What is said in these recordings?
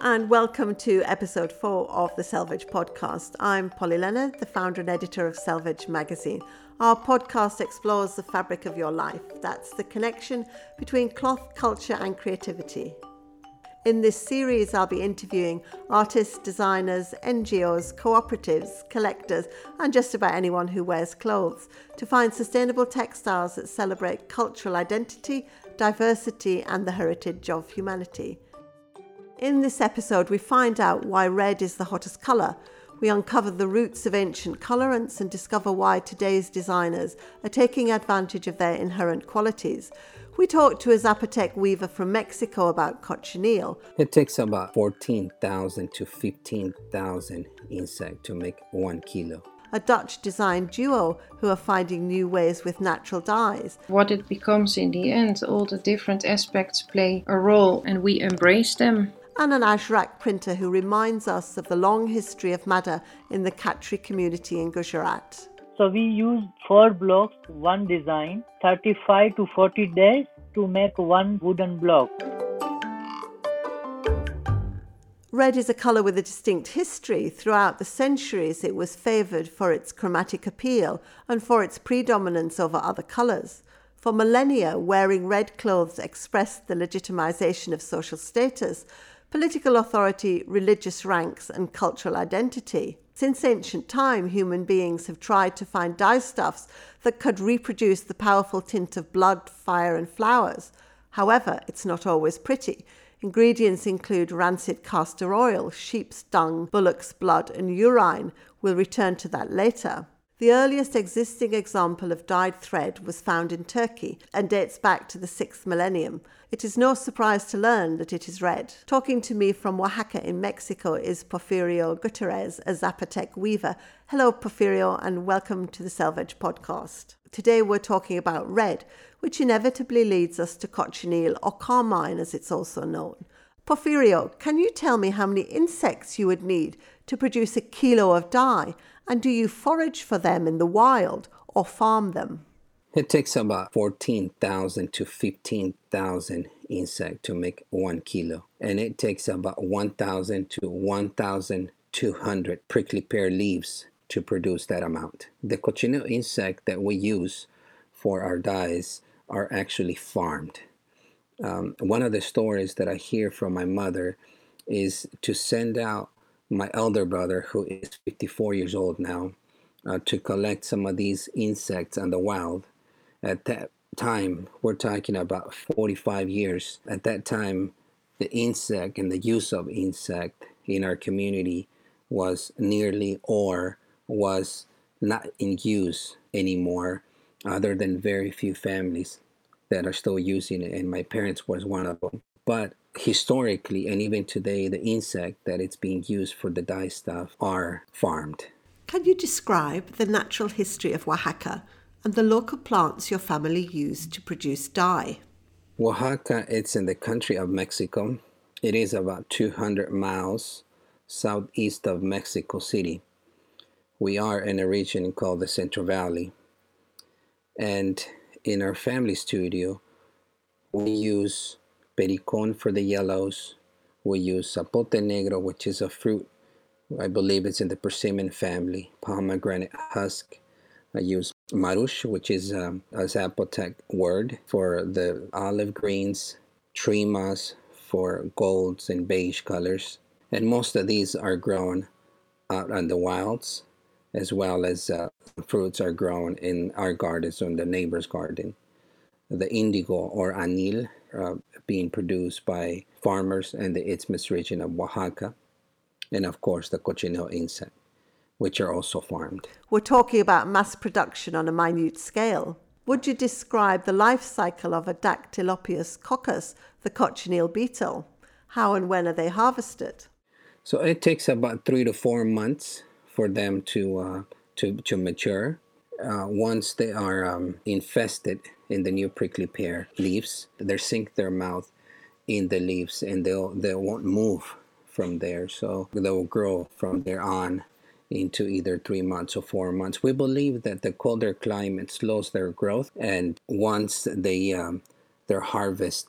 and welcome to episode four of the Selvedge podcast. I'm Polly Leonard, the founder and editor of Selvedge magazine. Our podcast explores the fabric of your life. That's the connection between cloth, culture, and creativity. In this series, I'll be interviewing artists, designers, NGOs, cooperatives, collectors, and just about anyone who wears clothes to find sustainable textiles that celebrate cultural identity, diversity, and the heritage of humanity. In this episode, we find out why red is the hottest colour. We uncover the roots of ancient colorants and discover why today's designers are taking advantage of their inherent qualities. We talk to a Zapotec weaver from Mexico about cochineal. It takes about 14,000 to 15,000 insects to make one kilo a Dutch design duo who are finding new ways with natural dyes. What it becomes in the end, all the different aspects play a role and we embrace them and an Ajrak printer who reminds us of the long history of madder in the Khatri community in Gujarat. So we use four blocks, one design, 35 to 40 days to make one wooden block. Red is a colour with a distinct history. Throughout the centuries, it was favoured for its chromatic appeal and for its predominance over other colours. For millennia, wearing red clothes expressed the legitimisation of social status, political authority, religious ranks, and cultural identity. Since ancient time, human beings have tried to find dyestuffs that could reproduce the powerful tint of blood, fire, and flowers. However, it's not always pretty. Ingredients include rancid castor oil, sheep's dung, bullock's blood, and urine. We'll return to that later. The earliest existing example of dyed thread was found in Turkey and dates back to the 6th millennium. It is no surprise to learn that it is red. Talking to me from Oaxaca in Mexico is Porfirio Gutierrez, a Zapotec weaver. Hello, Porfirio, and welcome to the Selvedge podcast. Today we're talking about red, which inevitably leads us to cochineal or carmine as it's also known. Porfirio, can you tell me how many insects you would need to produce a kilo of dye and do you forage for them in the wild or farm them? It takes about 14,000 to 15,000 insects to make one kilo. And it takes about 1,000 to 1,200 prickly pear leaves to produce that amount. The cochineal insect that we use for our dyes are actually farmed. Um, one of the stories that I hear from my mother is to send out my elder brother, who is 54 years old now, uh, to collect some of these insects in the wild. At that time, we're talking about 45 years. At that time, the insect and the use of insect in our community was nearly or was not in use anymore, other than very few families that are still using it, and my parents was one of them. But historically and even today, the insect that it's being used for the dye stuff are farmed. Can you describe the natural history of Oaxaca and the local plants your family used to produce dye? Oaxaca, it's in the country of Mexico. It is about 200 miles southeast of Mexico City. We are in a region called the Central Valley. And in our family studio, we use pericon for the yellows. We use zapote negro, which is a fruit. I believe it's in the persimmon family. Pomegranate husk. I use marush, which is um, a Zapotec word for the olive greens. trimas for golds and beige colors. And most of these are grown out on the wilds, as well as uh, fruits are grown in our gardens, on the neighbor's garden. The indigo or anil uh, being produced by farmers in the Isthmus region of Oaxaca, and of course the cochineal insect, which are also farmed. We're talking about mass production on a minute scale. Would you describe the life cycle of a Dactylopius coccus, the cochineal beetle? How and when are they harvested? So it takes about three to four months for them to uh, to to mature. Uh, once they are um, infested in the new prickly pear leaves. They sink their mouth in the leaves and they'll they won't move from there. So they'll grow from there on into either three months or four months. We believe that the colder climate slows their growth, and once they um, they're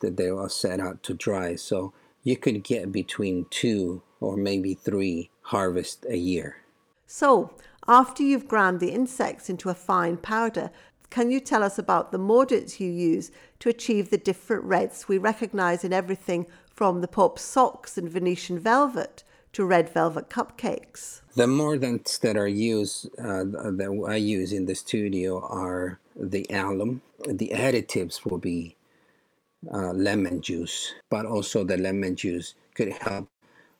they will set out to dry. So you could get between two or maybe three harvests a year. So, after you've ground the insects into a fine powder, can you tell us about the mordants you use to achieve the different reds we recognize in everything from the Pope's socks and Venetian velvet to red velvet cupcakes? The mordants that are used, uh, that I use in the studio, are the alum. The additives will be uh, lemon juice, but also the lemon juice could help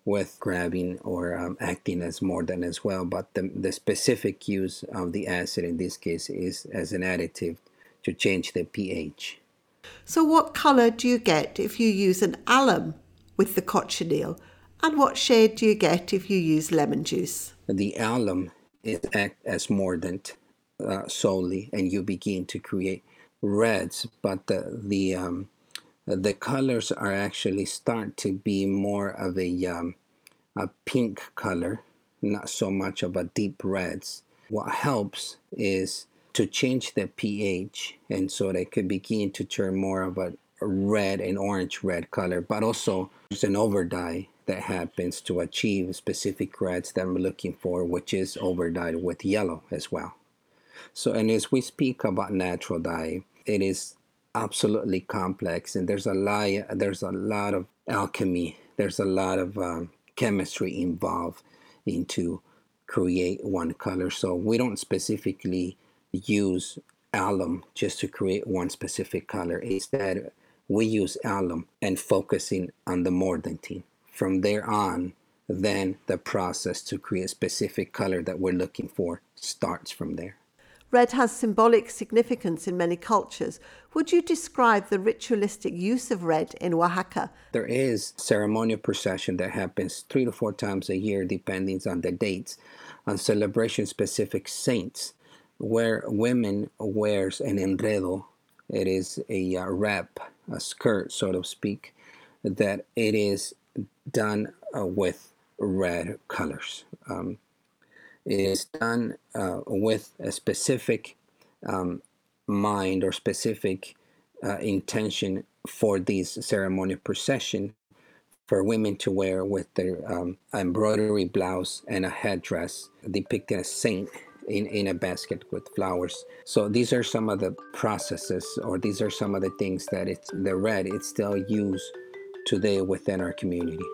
with grabbing or um, acting as mordant as well. But the, the specific use of the acid in this case is as an additive to change the pH. So, what colour do you get if you use an alum with the cochineal? And what shade do you get if you use lemon juice? The alum is act as mordant uh, solely, and you begin to create reds. But the the um, the colors are actually start to be more of a um, a pink color, not so much of a deep reds. What helps is to change the pH, and so they could begin to turn more of a red and orange red color. But also, it's an overdye that happens to achieve specific reds that I'm looking for, which is overdyed with yellow as well. So, and as we speak about natural dye, it is absolutely complex, and there's a lot, there's a lot of alchemy, there's a lot of um, chemistry involved into create one color. So we don't specifically use alum just to create one specific color. Instead, we use alum and focusing on the mordanting. From there on, then the process to create specific color that we're looking for starts from there. Red has symbolic significance in many cultures. Would you describe the ritualistic use of red in Oaxaca? There is ceremonial procession that happens three to four times a year, depending on the dates, on celebration specific saints, where women wears an enredo. It is a uh, wrap, a skirt, so to speak, that it is done uh, with red colors. Um, is done uh, with a specific um, mind or specific uh, intention for this ceremonial procession for women to wear with their um, embroidery blouse and a headdress depicting a saint in, in a basket with flowers. So these are some of the processes or these are some of the things that it's the red it's still used today within our community.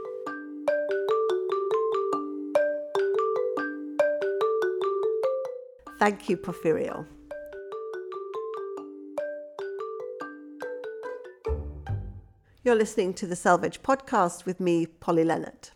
Thank you, Porfirio. You're listening to the Selvedge Podcast with me, Polly Leonard.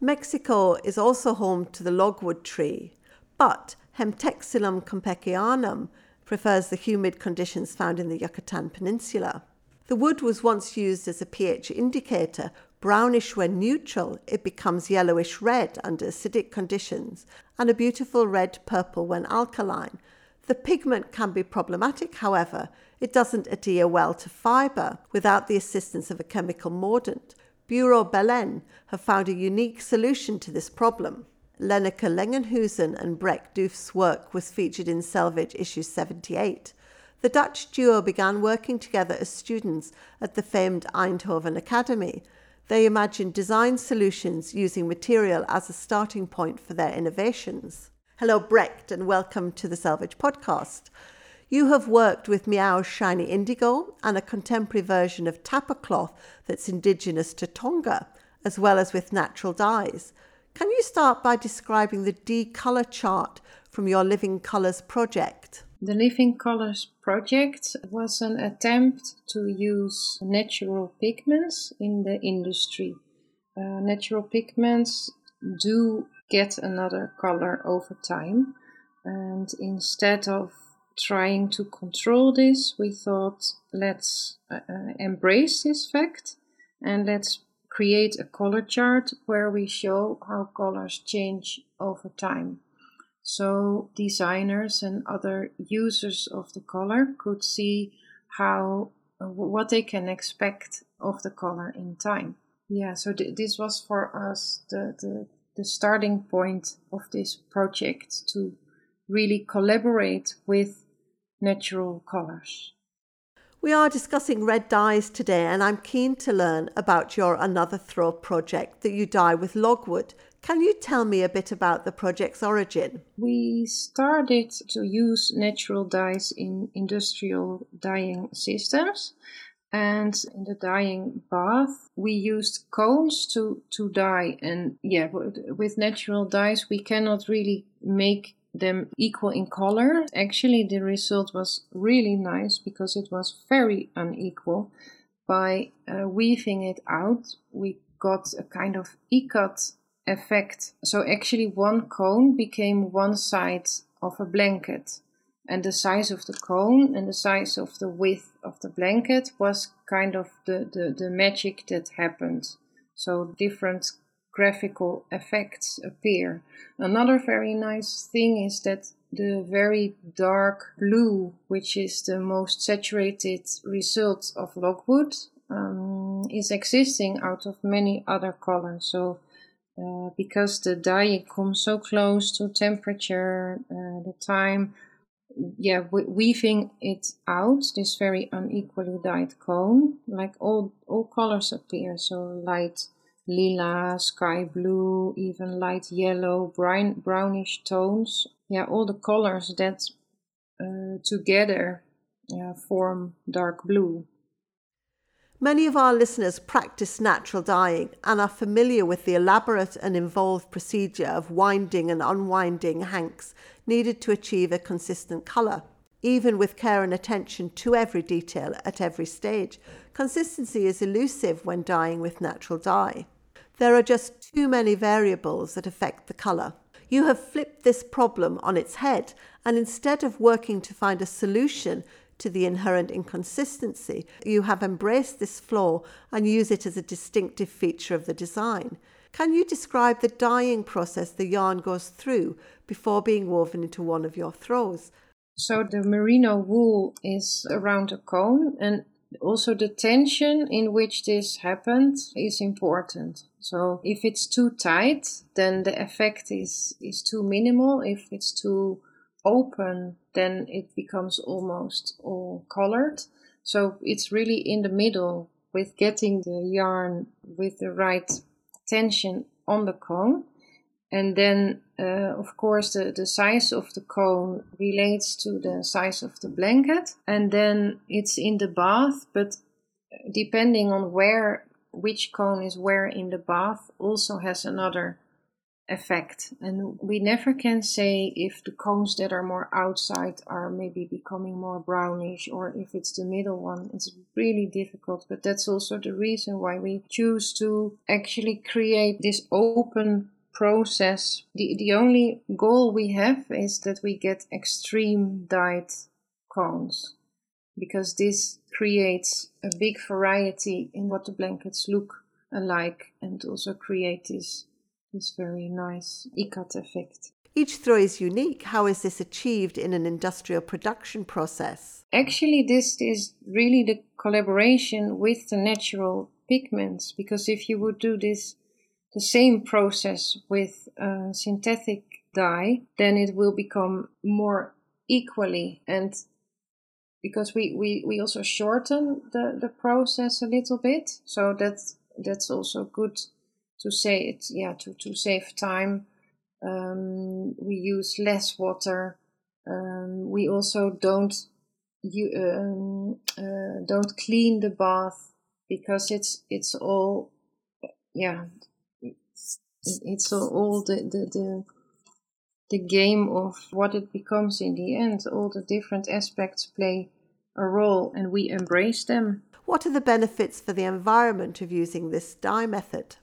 Mexico is also home to the logwood tree, but Haematoxylum campechianum prefers the humid conditions found in the Yucatan Peninsula. The wood was once used as a pH indicator. Brownish when neutral, it becomes yellowish red under acidic conditions, and a beautiful red purple when alkaline. The pigment can be problematic, however. It doesn't adhere well to fibre without the assistance of a chemical mordant. Bureau Belen have found a unique solution to this problem. Lenneke Langenhuijsen and Brecht Duijf's work was featured in Selvedge issue 78. The Dutch duo began working together as students at the famed Eindhoven Academy. They imagined design solutions using material as a starting point for their innovations. Hello, Brecht, and welcome to the Selvedge Podcast. You have worked with Miao's Shiny Indigo and a contemporary version of tapa cloth that's indigenous to Tonga, as well as with natural dyes. Can you start by describing the D color chart from your Living Colors project? The Living Colors project was an attempt to use natural pigments in the industry. Uh, natural pigments do get another color over time, and instead of trying to control this, we thought let's uh, uh embrace this fact and let's create a color chart where we show how colors change over time. So designers and other users of the color could see how uh, what they can expect of the color in time. Yeah, so th- this was for us the, the the starting point of this project to really collaborate with natural colors. We are discussing red dyes today, and I'm keen to learn about your Another Throw project that you dye with logwood. Can you tell me a bit about the project's origin? We started to use natural dyes in industrial dyeing systems. And in the dyeing bath, we used cones to, to dye. And yeah, with natural dyes, we cannot really make them equal in color. Actually, the result was really nice because it was very unequal. By uh, weaving it out, we got a kind of ikat effect. So actually, one cone became one side of a blanket, and the size of the cone and the size of the width of the blanket was kind of the, the, the magic that happened. So different graphical effects appear. Another very nice thing is that the very dark blue, which is the most saturated result of logwood, um, is existing out of many other colors. So, uh, because the dye comes so close to temperature, uh, the time, yeah, weaving it out, this very unequally dyed cone, like all all colors appear. So light lila, sky blue, even light yellow, brown, brownish tones. Yeah, all the colors that uh, together uh, form dark blue. Many of our listeners practice natural dyeing and are familiar with the elaborate and involved procedure of winding and unwinding hanks needed to achieve a consistent colour. Even with care and attention to every detail at every stage, consistency is elusive when dyeing with natural dye. There are just too many variables that affect the colour. You have flipped this problem on its head, and instead of working to find a solution to the inherent inconsistency, you have embraced this flaw and use it as a distinctive feature of the design. Can you describe the dyeing process the yarn goes through before being woven into one of your throws? So the merino wool is around a cone and also the tension in which this happened is important. So if it's too tight, then the effect is, is too minimal. If it's too open, then it becomes almost all colored. So it's really in the middle with getting the yarn with the right tension on the cone. And then, uh, of course, the, the size of the cone relates to the size of the blanket. And then it's in the bath, but depending on where which cone is where in the bath also has another effect. And we never can say if the cones that are more outside are maybe becoming more brownish or if it's the middle one. It's really difficult, but that's also the reason why we choose to actually create this open process. The, the only goal we have is that we get extreme dyed cones because this creates a big variety in what the blankets look alike and also create this this very nice ikat effect. Each throw is unique. How is this achieved in an industrial production process? Actually, this is really the collaboration with the natural pigments because if you would do this the same process with a synthetic dye, then it will become more equally and because we, we, we also shorten the, the process a little bit so that's that's also good to say it yeah to, to save time um, we use less water um, we also don't you um, uh, don't clean the bath because it's it's all yeah it's all the, the, the, the game of what it becomes in the end. All the different aspects play a role and we embrace them. What are the benefits for the environment of using this dye method?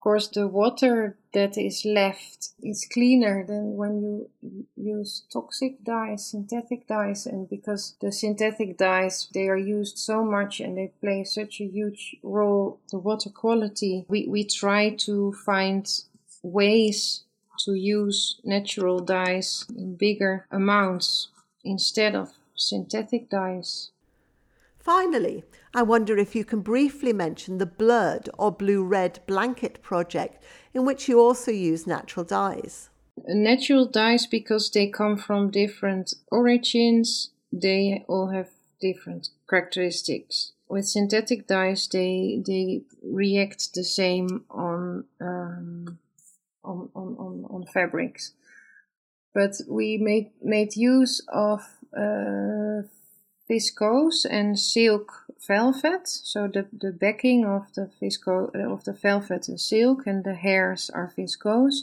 Of course, the water that is left is cleaner than when you use toxic dyes, synthetic dyes, and because the synthetic dyes they are used so much and they play such a huge role, the water quality. We we try to find ways to use natural dyes in bigger amounts instead of synthetic dyes. Finally, I wonder if you can briefly mention the blurred or blue red blanket project in which you also use natural dyes. Natural dyes, because they come from different origins, they all have different characteristics. With synthetic dyes, they they react the same on um, on, on, on, on fabrics. But we made made use of uh, viscose and silk velvet. So the, the backing of the visco of the velvet is silk and the hairs are viscose.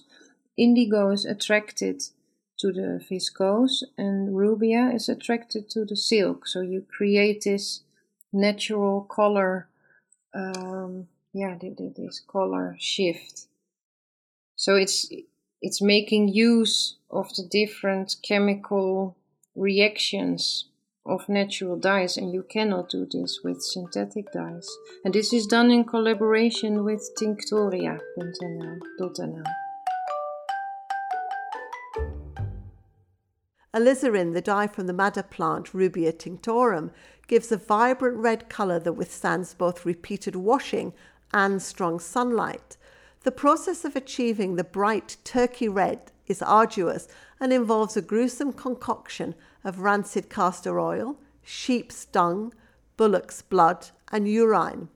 Indigo is attracted to the viscose and rubia is attracted to the silk. So you create this natural color, um, yeah, this color shift. So it's it's making use of the different chemical reactions of natural dyes, and you cannot do this with synthetic dyes. And this is done in collaboration with tinctoria.nl. Alizarin, the dye from the madder plant Rubia tinctorum, gives a vibrant red colour that withstands both repeated washing and strong sunlight. The process of achieving the bright turkey red is arduous and involves a gruesome concoction of rancid castor oil, sheep's dung, bullock's blood, and urine.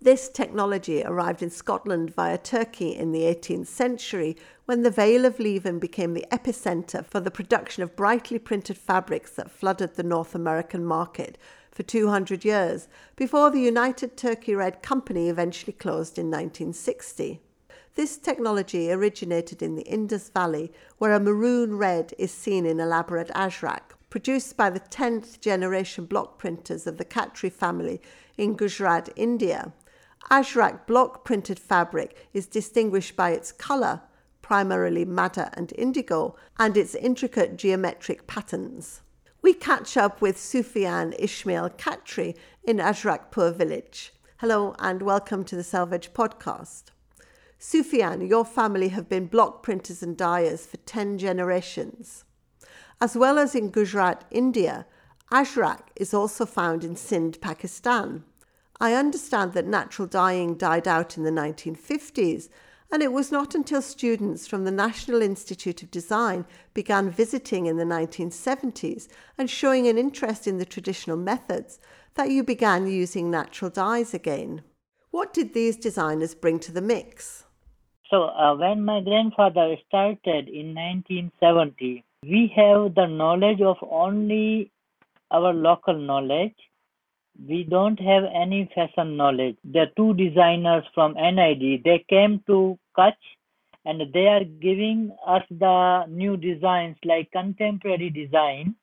This technology arrived in Scotland via Turkey in the 18th century when the Vale of Leven became the epicenter for the production of brightly printed fabrics that flooded the North American market for 200 years before the United Turkey Red Company eventually closed in 1960. This technology originated in the Indus Valley, where a maroon red is seen in elaborate ajrak, produced by the 10th generation block printers of the Khatri family in Gujarat, India. Ajrak block printed fabric is distinguished by its colour, primarily madder and indigo, and its intricate geometric patterns. We catch up with Sufian Ismail Khatri in Ajrakpur village. Hello and welcome to the Selvedge podcast. Sufian, your family have been block printers and dyers for 10 generations. As well as in Gujarat, India, Ajrak is also found in Sindh, Pakistan. I understand that natural dyeing died out in the 1950s, and it was not until students from the National Institute of Design began visiting in the 1970s and showing an interest in the traditional methods that you began using natural dyes again. What did these designers bring to the mix? So, uh, when my grandfather started in 1970, we have the knowledge of only our local knowledge we don't have any fashion knowledge. The two designers from NID, they came to Kutch and they are giving us the new designs like contemporary design.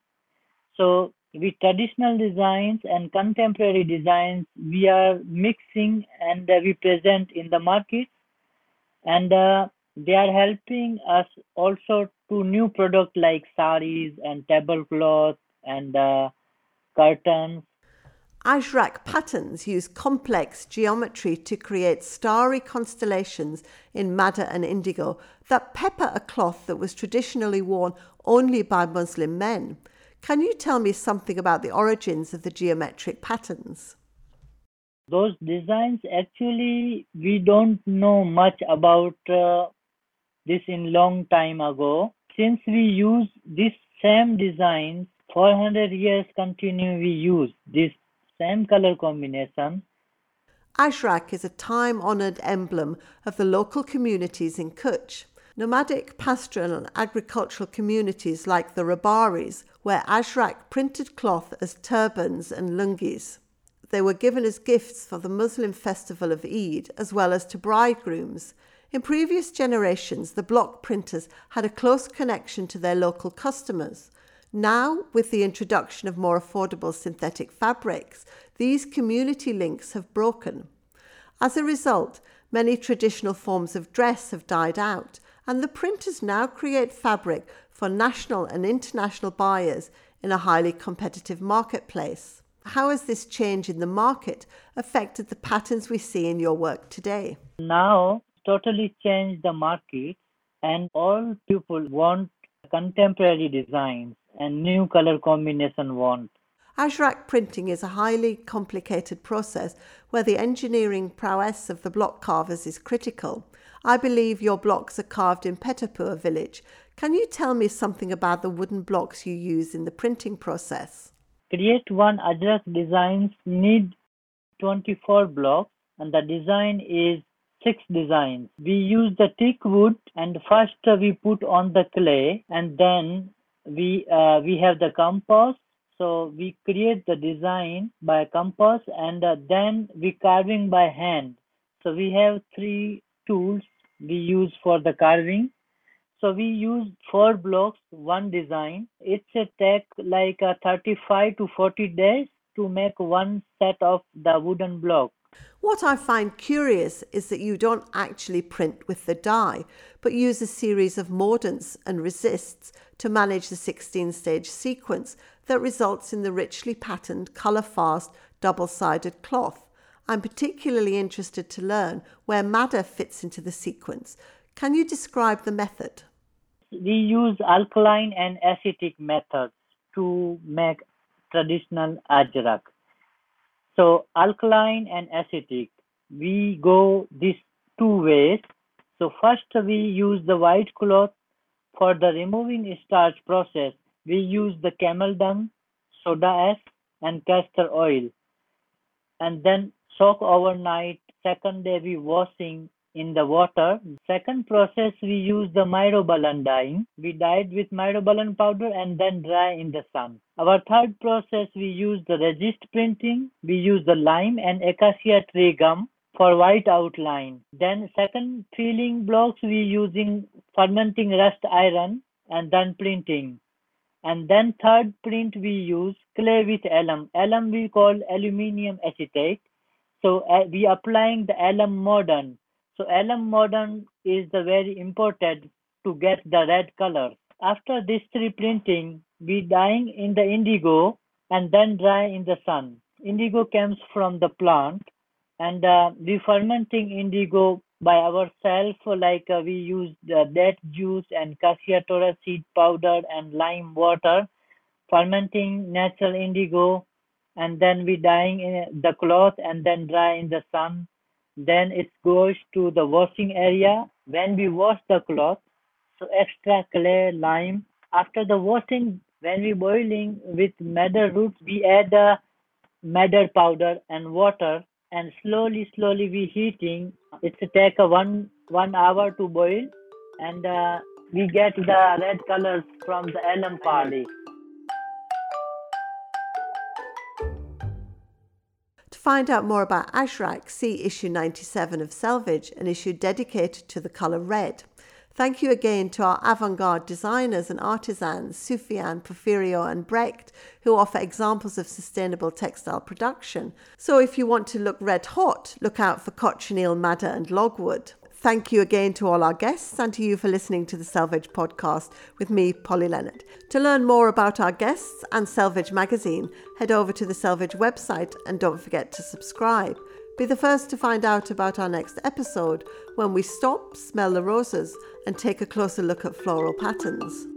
So with traditional designs and contemporary designs, we are mixing and we present in the market. And uh, they are helping us also to new product like saris and tablecloth and uh, curtains Ajrak patterns use complex geometry to create starry constellations in madder and indigo that pepper a cloth that was traditionally worn only by Muslim men. Can you tell me something about the origins of the geometric patterns? Those designs actually we don't know much about uh, this in long time ago. Since we use this same designs 400 years continue we use this same color combination. Ajrak is a time honoured emblem of the local communities in Kutch. Nomadic, pastoral, and agricultural communities like the Rabaris wear Ajrak printed cloth as turbans and lungis. They were given as gifts for the Muslim festival of Eid as well as to bridegrooms. In previous generations, the block printers had a close connection to their local customers. Now, with the introduction of more affordable synthetic fabrics, these community links have broken. As a result, many traditional forms of dress have died out, and the printers now create fabric for national and international buyers in a highly competitive marketplace. How has this change in the market affected the patterns we see in your work today? Now, totally changed the market, and all people want contemporary designs and new color combination want. Ajrak printing is a highly complicated process where the engineering prowess of the block carvers is critical. I believe your blocks are carved in Pethapur village. Can you tell me something about the wooden blocks you use in the printing process? Create one Ajrak designs need 24 blocks and the design is six designs. We use the teak wood and first we put on the clay and then we uh, we have the compass so we create the design by compass and uh, then we carving by hand. So we have three tools we use for the carving so we use four blocks one design it's a take like a 35 to 40 days to make one set of the wooden block what I find curious is that you don't actually print with the dye, but use a series of mordants and resists to manage the 16 stage sequence that results in the richly patterned, colour fast, double sided cloth. I'm particularly interested to learn where madder fits into the sequence. Can you describe the method? We use alkaline and acetic methods to make traditional ajrak. So alkaline and acetic, we go these two ways. So first we use the white cloth for the removing starch process. We use the camel dung, soda ash and castor oil and then soak overnight. Second day we washing in the water. Second process, we use the myrobalan dyeing. We dye it with myrobalan powder and then dry in the sun. Our third process, we use the resist printing. We use the lime and acacia tree gum for white outline. Then second filling blocks, we using fermenting rust iron and then printing. And then third print, we use clay with alum. Alum we call aluminium acetate. So uh, we applying the alum mordant so alum mordant is the very important to get the red color. After this three printing, we dyeing in the indigo and then dry in the sun. Indigo comes from the plant and uh, we fermenting indigo by ourselves like uh, we use the date juice and cassia tora seed powder and lime water fermenting natural indigo and then we dyeing in the cloth and then dry in the sun then it goes to the washing area. When we wash the cloth, so extra clay, lime. After the washing, when we boiling with madder roots, we add the madder powder and water and slowly, slowly we heating. It's take a one one hour to boil and uh, we get the red colors from the alum party. find out more about Ajrak, see issue 97 of Selvedge, an issue dedicated to the colour red. Thank you again to our avant garde designers and artisans, Sufian, Porfirio, and Brecht, who offer examples of sustainable textile production. So if you want to look red hot, look out for cochineal, madder, and logwood. Thank you again to all our guests and to you for listening to the Selvedge podcast with me, Polly Leonard. To learn more about our guests and Selvedge magazine, head over to the Selvedge website and don't forget to subscribe. Be the first to find out about our next episode when we stop, smell the roses, and take a closer look at floral patterns.